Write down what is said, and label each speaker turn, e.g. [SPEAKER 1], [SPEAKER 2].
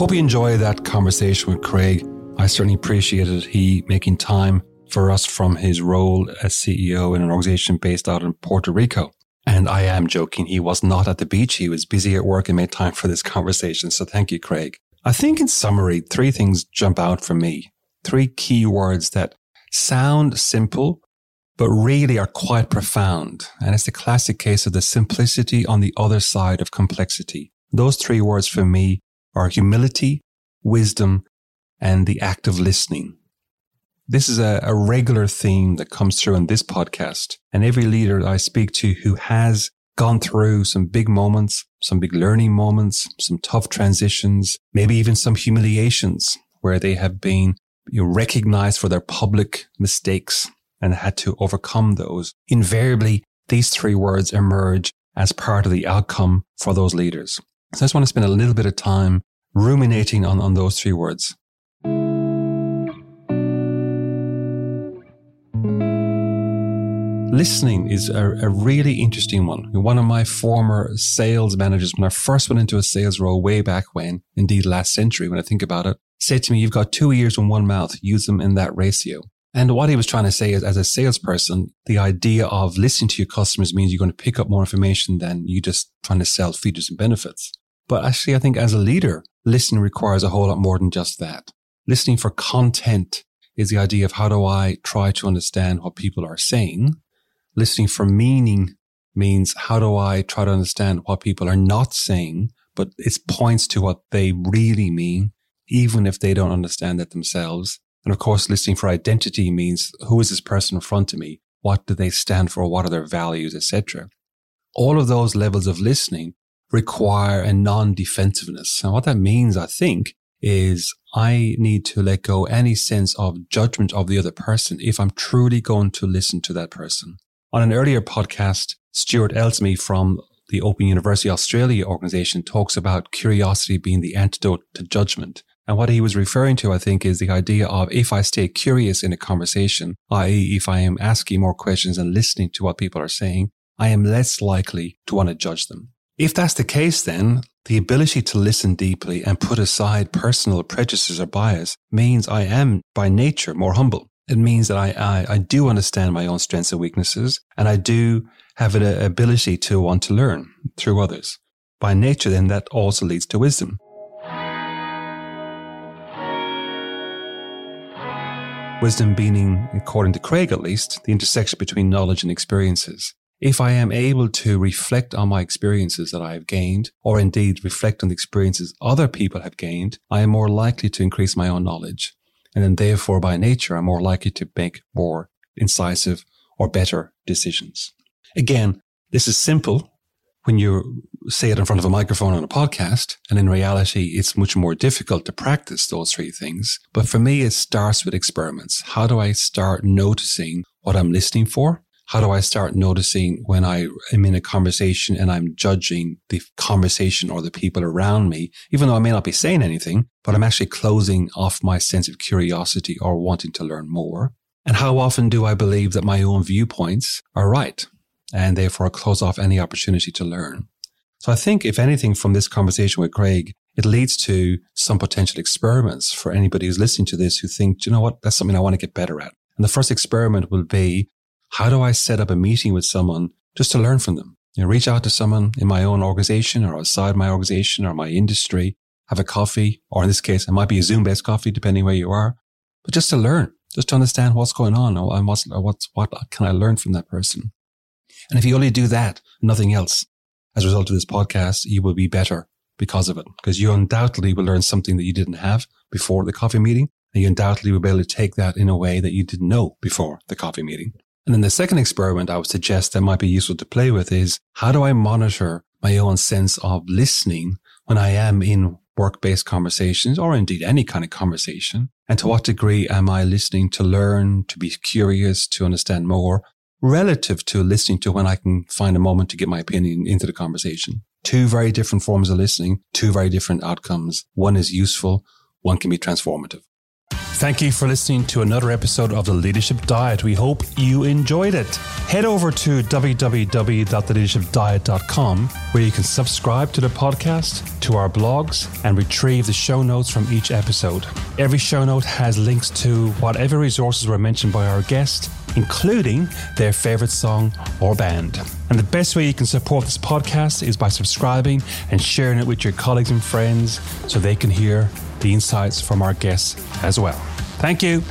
[SPEAKER 1] Hope you enjoy that conversation with Craig. I certainly appreciated he making time for us from his role as CEO in an organization based out in Puerto Rico. And I am joking. He was not at the beach. He was busy at work and made time for this conversation. So thank you, Craig. I think in summary, three things jump out for me. Three key words that sound simple, but really are quite profound. And it's the classic case of the simplicity on the other side of complexity. Those three words for me are humility, wisdom, and the act of listening. This is a, a, regular theme that comes through in this podcast. And every leader I speak to who has gone through some big moments, some big learning moments, some tough transitions, maybe even some humiliations where they have been you know, recognized for their public mistakes and had to overcome those. Invariably, these three words emerge as part of the outcome for those leaders. So I just want to spend a little bit of time ruminating on, on those three words. Listening is a, a, really interesting one. One of my former sales managers, when I first went into a sales role way back when, indeed last century, when I think about it, said to me, you've got two ears and one mouth. Use them in that ratio. And what he was trying to say is, as a salesperson, the idea of listening to your customers means you're going to pick up more information than you just trying to sell features and benefits. But actually, I think as a leader, listening requires a whole lot more than just that. Listening for content is the idea of how do I try to understand what people are saying listening for meaning means how do I try to understand what people are not saying, but it points to what they really mean, even if they don't understand it themselves. And of course, listening for identity means who is this person in front of me? What do they stand for? What are their values, etc. All of those levels of listening require a non-defensiveness. And what that means, I think, is I need to let go any sense of judgment of the other person if I'm truly going to listen to that person. On an earlier podcast, Stuart Elsme from the Open University Australia organization talks about curiosity being the antidote to judgment. And what he was referring to, I think, is the idea of if I stay curious in a conversation, i.e., if I am asking more questions and listening to what people are saying, I am less likely to want to judge them. If that's the case, then the ability to listen deeply and put aside personal prejudices or bias means I am by nature more humble. It means that I, I, I do understand my own strengths and weaknesses, and I do have an uh, ability to want to learn through others. By nature, then that also leads to wisdom. Wisdom meaning, according to Craig at least, the intersection between knowledge and experiences. If I am able to reflect on my experiences that I have gained, or indeed reflect on the experiences other people have gained, I am more likely to increase my own knowledge and then therefore by nature I'm more likely to make more incisive or better decisions. Again, this is simple when you say it in front of a microphone on a podcast. And in reality, it's much more difficult to practice those three things. But for me, it starts with experiments. How do I start noticing what I'm listening for? How do I start noticing when I am in a conversation and I'm judging the conversation or the people around me, even though I may not be saying anything, but I'm actually closing off my sense of curiosity or wanting to learn more? And how often do I believe that my own viewpoints are right and therefore close off any opportunity to learn? So I think if anything from this conversation with Craig, it leads to some potential experiments for anybody who's listening to this who think, you know what? That's something I want to get better at. And the first experiment will be how do I set up a meeting with someone just to learn from them? You know, reach out to someone in my own organization or outside my organization or my industry, have a coffee, or in this case, it might be a Zoom based coffee, depending where you are, but just to learn, just to understand what's going on and what's, what's, what can I learn from that person? And if you only do that, nothing else, as a result of this podcast, you will be better because of it, because you undoubtedly will learn something that you didn't have before the coffee meeting. And you undoubtedly will be able to take that in a way that you didn't know before the coffee meeting. And then the second experiment I would suggest that might be useful to play with is how do I monitor my own sense of listening when I am in work based conversations or indeed any kind of conversation? And to what degree am I listening to learn, to be curious, to understand more relative to listening to when I can find a moment to get my opinion into the conversation? Two very different forms of listening, two very different outcomes. One is useful. One can be transformative. Thank you for listening to another episode of The Leadership Diet. We hope you enjoyed it. Head over to www.theleadershipdiet.com where you can subscribe to the podcast, to our blogs, and retrieve the show notes from each episode. Every show note has links to whatever resources were mentioned by our guest, including their favorite song or band. And the best way you can support this podcast is by subscribing and sharing it with your colleagues and friends so they can hear the insights from our guests as well. Thank you.